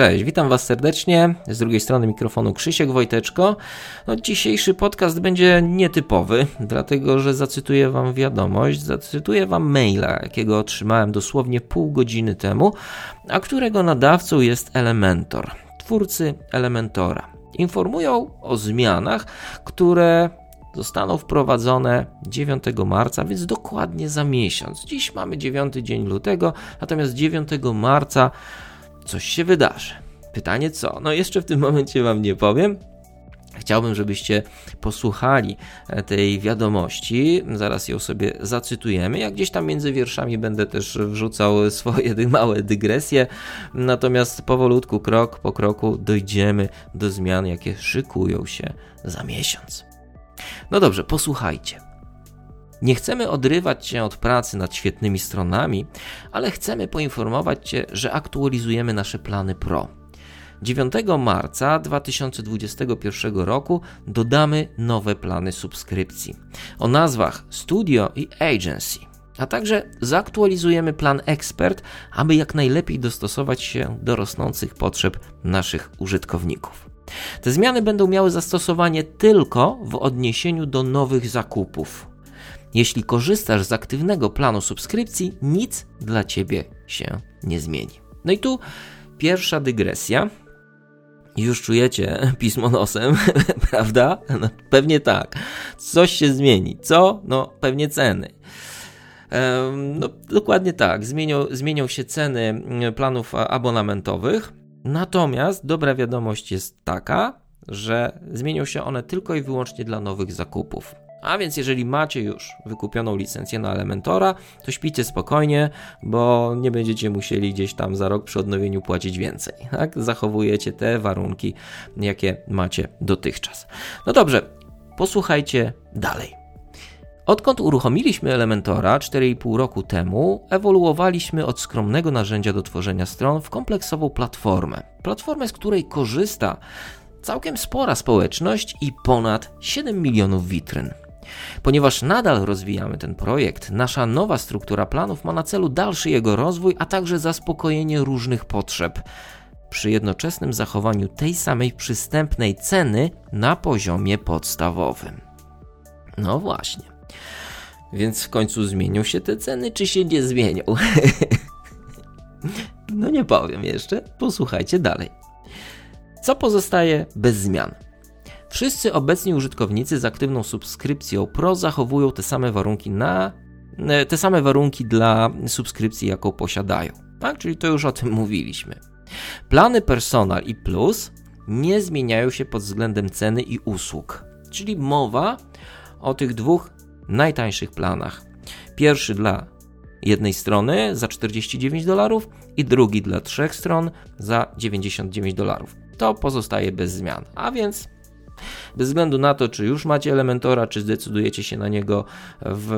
Cześć, witam Was serdecznie. Z drugiej strony mikrofonu Krzysiek Wojteczko. No, dzisiejszy podcast będzie nietypowy, dlatego że zacytuję Wam wiadomość, zacytuję Wam maila, jakiego otrzymałem dosłownie pół godziny temu, a którego nadawcą jest Elementor, twórcy Elementora. Informują o zmianach, które zostaną wprowadzone 9 marca, więc dokładnie za miesiąc. Dziś mamy 9 dzień lutego, natomiast 9 marca coś się wydarzy. Pytanie co? No jeszcze w tym momencie Wam nie powiem. Chciałbym, żebyście posłuchali e, tej wiadomości. Zaraz ją sobie zacytujemy. Jak gdzieś tam między wierszami będę też wrzucał swoje małe dygresje. Natomiast powolutku, krok po kroku dojdziemy do zmian, jakie szykują się za miesiąc. No dobrze, posłuchajcie. Nie chcemy odrywać Cię od pracy nad świetnymi stronami, ale chcemy poinformować Cię, że aktualizujemy nasze plany Pro. 9 marca 2021 roku dodamy nowe plany subskrypcji o nazwach Studio i Agency. A także zaktualizujemy plan Expert, aby jak najlepiej dostosować się do rosnących potrzeb naszych użytkowników. Te zmiany będą miały zastosowanie tylko w odniesieniu do nowych zakupów. Jeśli korzystasz z aktywnego planu subskrypcji, nic dla ciebie się nie zmieni. No i tu pierwsza dygresja. Już czujecie pismo nosem, prawda? No, pewnie tak. Coś się zmieni. Co? No, pewnie ceny. No, dokładnie tak. Zmienią, zmienią się ceny planów abonamentowych. Natomiast dobra wiadomość jest taka, że zmienią się one tylko i wyłącznie dla nowych zakupów. A więc jeżeli macie już wykupioną licencję na Elementora, to śpicie spokojnie, bo nie będziecie musieli gdzieś tam za rok przy odnowieniu płacić więcej. Tak? Zachowujecie te warunki, jakie macie dotychczas. No dobrze, posłuchajcie dalej. Odkąd uruchomiliśmy Elementora 4,5 roku temu, ewoluowaliśmy od skromnego narzędzia do tworzenia stron w kompleksową platformę. Platformę, z której korzysta całkiem spora społeczność i ponad 7 milionów witryn. Ponieważ nadal rozwijamy ten projekt, nasza nowa struktura planów ma na celu dalszy jego rozwój, a także zaspokojenie różnych potrzeb, przy jednoczesnym zachowaniu tej samej przystępnej ceny na poziomie podstawowym. No właśnie. Więc w końcu zmienią się te ceny, czy się nie zmienią? no nie powiem jeszcze. Posłuchajcie dalej. Co pozostaje bez zmian? Wszyscy obecni użytkownicy z aktywną subskrypcją Pro zachowują te same warunki na e, te same warunki dla subskrypcji, jaką posiadają. Tak, czyli to już o tym mówiliśmy. Plany Personal i Plus nie zmieniają się pod względem ceny i usług. Czyli mowa o tych dwóch najtańszych planach. Pierwszy dla jednej strony za 49 dolarów i drugi dla trzech stron za 99 dolarów. To pozostaje bez zmian. A więc bez względu na to, czy już macie Elementora, czy zdecydujecie się na niego w,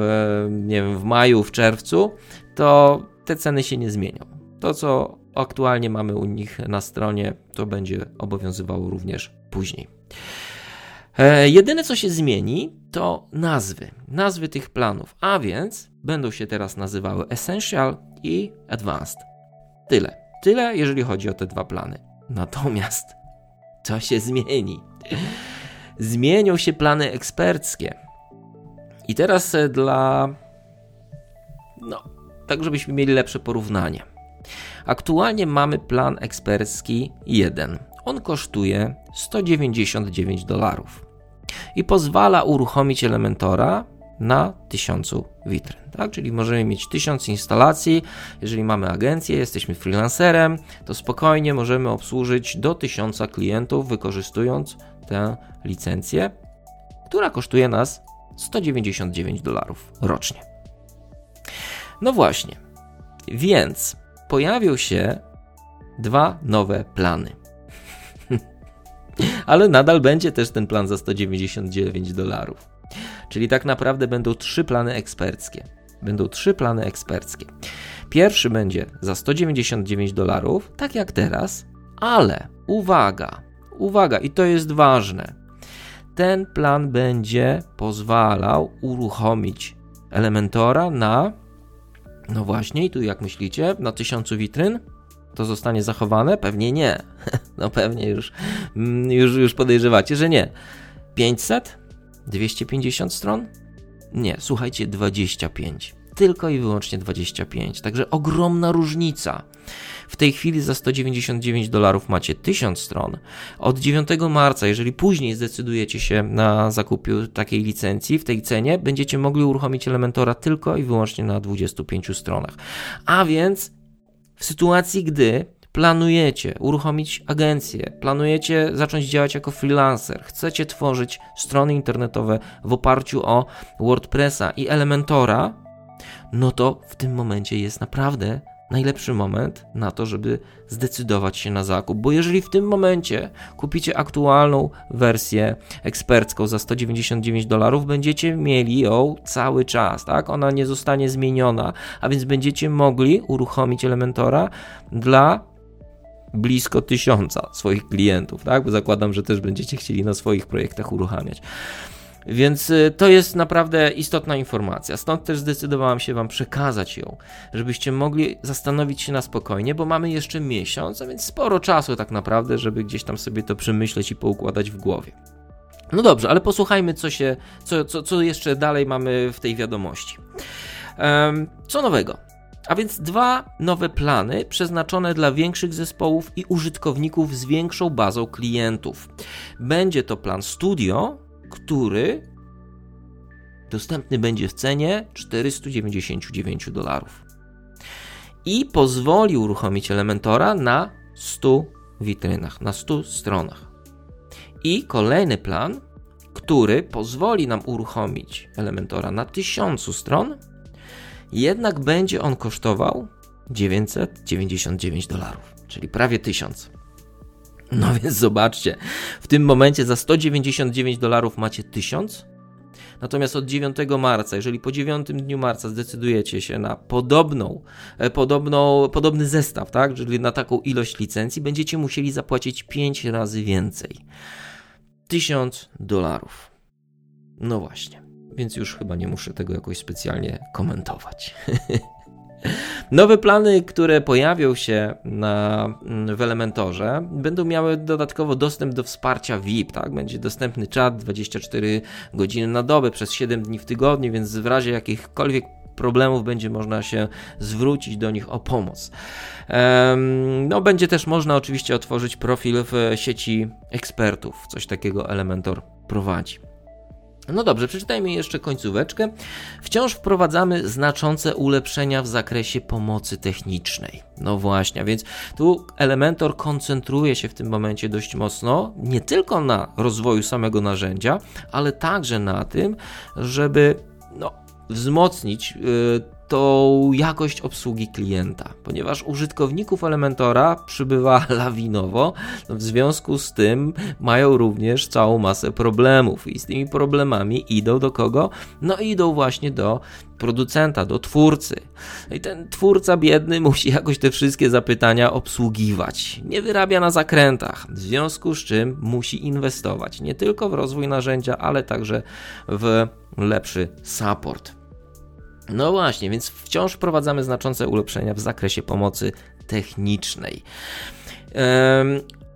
nie wiem, w maju, w czerwcu, to te ceny się nie zmienią. To, co aktualnie mamy u nich na stronie, to będzie obowiązywało również później. E, jedyne, co się zmieni, to nazwy. Nazwy tych planów, a więc będą się teraz nazywały Essential i Advanced. Tyle. Tyle, jeżeli chodzi o te dwa plany. Natomiast co się zmieni? Zmienią się plany eksperckie. I teraz e, dla. No, tak żebyśmy mieli lepsze porównanie. Aktualnie mamy plan ekspercki 1. On kosztuje 199 dolarów i pozwala uruchomić Elementora na 1000 witryn. Tak? Czyli możemy mieć 1000 instalacji. Jeżeli mamy agencję, jesteśmy freelancerem, to spokojnie możemy obsłużyć do 1000 klientów, wykorzystując tę licencję, która kosztuje nas 199 dolarów rocznie. No właśnie, więc pojawią się dwa nowe plany. Ale nadal będzie też ten plan za 199 dolarów. Czyli tak naprawdę będą trzy plany eksperckie. Będą trzy plany eksperckie. Pierwszy będzie za 199 dolarów, tak jak teraz, ale uwaga, uwaga, i to jest ważne. Ten plan będzie pozwalał uruchomić Elementora na, no właśnie, i tu jak myślicie, na 1000 witryn? to zostanie zachowane? Pewnie nie. No pewnie już, mm, już, już podejrzewacie, że nie. 500? 250 stron? Nie, słuchajcie, 25. Tylko i wyłącznie 25. Także ogromna różnica. W tej chwili za 199 dolarów macie 1000 stron. Od 9 marca, jeżeli później zdecydujecie się na zakupiu takiej licencji w tej cenie, będziecie mogli uruchomić Elementora tylko i wyłącznie na 25 stronach. A więc w sytuacji, gdy planujecie uruchomić agencję, planujecie zacząć działać jako freelancer, chcecie tworzyć strony internetowe w oparciu o WordPressa i Elementora, no to w tym momencie jest naprawdę najlepszy moment na to, żeby zdecydować się na zakup. Bo jeżeli w tym momencie kupicie aktualną wersję ekspercką za 199 dolarów, będziecie mieli ją cały czas, tak? Ona nie zostanie zmieniona, a więc będziecie mogli uruchomić Elementora dla blisko tysiąca swoich klientów, tak? Bo zakładam, że też będziecie chcieli na swoich projektach uruchamiać. Więc y, to jest naprawdę istotna informacja. Stąd też zdecydowałem się Wam przekazać ją, żebyście mogli zastanowić się na spokojnie, bo mamy jeszcze miesiąc, a więc sporo czasu tak naprawdę, żeby gdzieś tam sobie to przemyśleć i poukładać w głowie. No dobrze, ale posłuchajmy, co, się, co, co, co jeszcze dalej mamy w tej wiadomości. Um, co nowego? A więc dwa nowe plany przeznaczone dla większych zespołów i użytkowników z większą bazą klientów. Będzie to plan Studio, który dostępny będzie w cenie 499 dolarów. I pozwoli uruchomić Elementora na 100 witrynach, na 100 stronach. I kolejny plan, który pozwoli nam uruchomić Elementora na 1000 stron, jednak będzie on kosztował 999 dolarów, czyli prawie 1000. No więc zobaczcie, w tym momencie za 199 dolarów macie 1000, Natomiast od 9 marca, jeżeli po 9 dniu marca zdecydujecie się na podobną, e, podobną, podobny zestaw, tak, czyli na taką ilość licencji, będziecie musieli zapłacić 5 razy więcej. 1000 dolarów. No właśnie, więc już chyba nie muszę tego jakoś specjalnie komentować. Nowe plany, które pojawią się na, w Elementorze, będą miały dodatkowo dostęp do wsparcia VIP, tak? Będzie dostępny czat 24 godziny na dobę przez 7 dni w tygodniu, więc w razie jakichkolwiek problemów będzie można się zwrócić do nich o pomoc. No, będzie też można oczywiście otworzyć profil w sieci ekspertów. Coś takiego Elementor prowadzi. No dobrze, przeczytajmy jeszcze końcóweczkę. Wciąż wprowadzamy znaczące ulepszenia w zakresie pomocy technicznej. No właśnie, więc tu Elementor koncentruje się w tym momencie dość mocno nie tylko na rozwoju samego narzędzia, ale także na tym, żeby no, wzmocnić yy, tą jakość obsługi klienta, ponieważ użytkowników Elementora przybywa lawinowo, no w związku z tym mają również całą masę problemów i z tymi problemami idą do kogo? No idą właśnie do producenta, do twórcy. No i ten twórca biedny musi jakoś te wszystkie zapytania obsługiwać. Nie wyrabia na zakrętach, w związku z czym musi inwestować nie tylko w rozwój narzędzia, ale także w lepszy support. No właśnie, więc wciąż wprowadzamy znaczące ulepszenia w zakresie pomocy technicznej.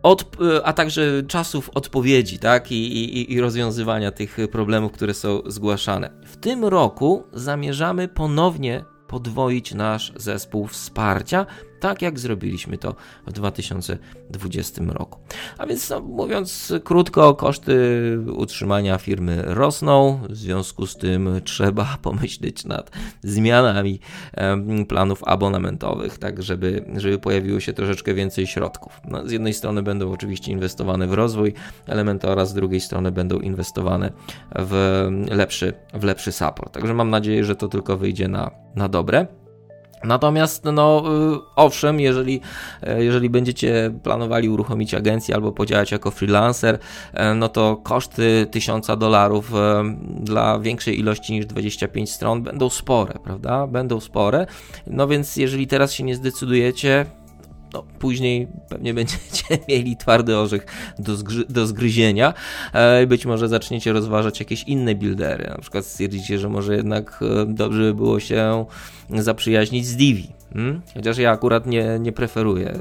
Od, a także czasów odpowiedzi, tak, I, i, i rozwiązywania tych problemów, które są zgłaszane. W tym roku zamierzamy ponownie podwoić nasz zespół wsparcia, tak jak zrobiliśmy to w 2020 roku. A więc no, mówiąc krótko, koszty utrzymania firmy rosną, w związku z tym trzeba pomyśleć nad zmianami planów abonamentowych, tak żeby, żeby pojawiło się troszeczkę więcej środków. No, z jednej strony będą oczywiście inwestowane w rozwój Elementora, z drugiej strony będą inwestowane w lepszy, w lepszy support. Także mam nadzieję, że to tylko wyjdzie na, na dobre. Natomiast, no, y, owszem, jeżeli, e, jeżeli będziecie planowali uruchomić agencję albo podziałać jako freelancer, e, no to koszty 1000 dolarów e, dla większej ilości niż 25 stron będą spore, prawda? Będą spore. No więc, jeżeli teraz się nie zdecydujecie, no, później pewnie będziecie mieli twardy orzech do, do zgryzienia. Być może zaczniecie rozważać jakieś inne buildery. Na przykład stwierdzicie, że może jednak dobrze by było się zaprzyjaźnić z Divi Hmm? Chociaż ja akurat nie, nie preferuję,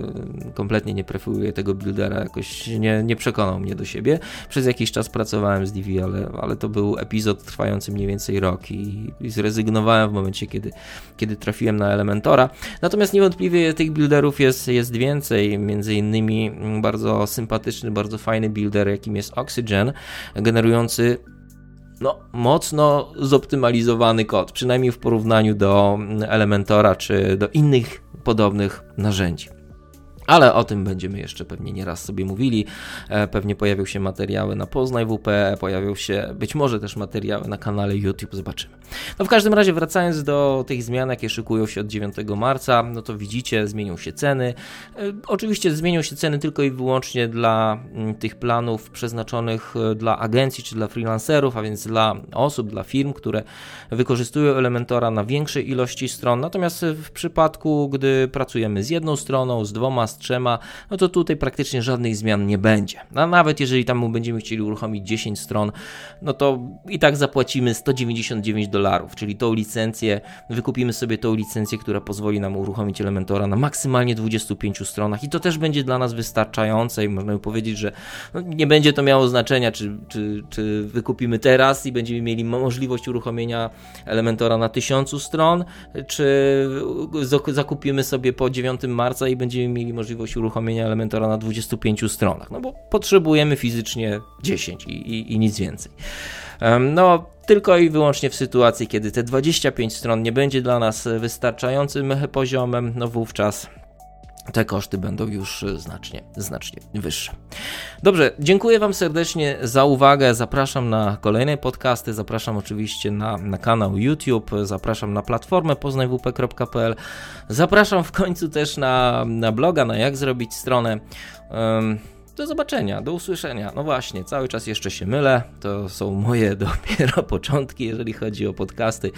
kompletnie nie preferuję tego buildera, jakoś nie, nie przekonał mnie do siebie. Przez jakiś czas pracowałem z Divi, ale, ale to był epizod trwający mniej więcej rok i, i zrezygnowałem w momencie, kiedy, kiedy trafiłem na Elementora. Natomiast niewątpliwie tych builderów jest, jest więcej, między innymi bardzo sympatyczny, bardzo fajny builder, jakim jest Oxygen, generujący no, mocno zoptymalizowany kod, przynajmniej w porównaniu do Elementora czy do innych podobnych narzędzi. Ale o tym będziemy jeszcze pewnie nieraz sobie mówili. E, pewnie pojawią się materiały na Poznaj WP, pojawią się być może też materiały na kanale YouTube, zobaczymy. No w każdym razie wracając do tych zmian, jakie szykują się od 9 marca, no to widzicie, zmienią się ceny. E, oczywiście zmienią się ceny tylko i wyłącznie dla mm, tych planów przeznaczonych e, dla agencji czy dla freelancerów, a więc dla osób, dla firm, które wykorzystują Elementora na większej ilości stron. Natomiast w przypadku, gdy pracujemy z jedną stroną, z dwoma, trzema, no to tutaj praktycznie żadnych zmian nie będzie. A nawet jeżeli tam będziemy chcieli uruchomić 10 stron, no to i tak zapłacimy 199 dolarów, czyli tą licencję, wykupimy sobie tą licencję, która pozwoli nam uruchomić Elementora na maksymalnie 25 stronach i to też będzie dla nas wystarczające i można by powiedzieć, że no nie będzie to miało znaczenia, czy, czy, czy wykupimy teraz i będziemy mieli możliwość uruchomienia Elementora na 1000 stron, czy zakupimy sobie po 9 marca i będziemy mieli możliwość uruchomienia Elementora na 25 stronach, no bo potrzebujemy fizycznie 10 i, i, i nic więcej. No, tylko i wyłącznie w sytuacji, kiedy te 25 stron nie będzie dla nas wystarczającym poziomem, no wówczas te koszty będą już znacznie, znacznie wyższe. Dobrze, dziękuję Wam serdecznie za uwagę. Zapraszam na kolejne podcasty, zapraszam oczywiście na, na kanał YouTube, zapraszam na platformę poznajwp.pl, zapraszam w końcu też na, na bloga, na jak zrobić stronę. Um, do zobaczenia, do usłyszenia. No właśnie, cały czas jeszcze się mylę. To są moje dopiero początki, jeżeli chodzi o podcasty,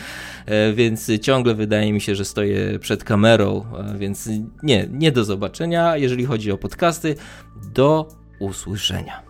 e, więc ciągle wydaje mi się, że stoję przed kamerą, e, więc nie, nie do zobaczenia. Jeżeli chodzi o podcasty, do usłyszenia.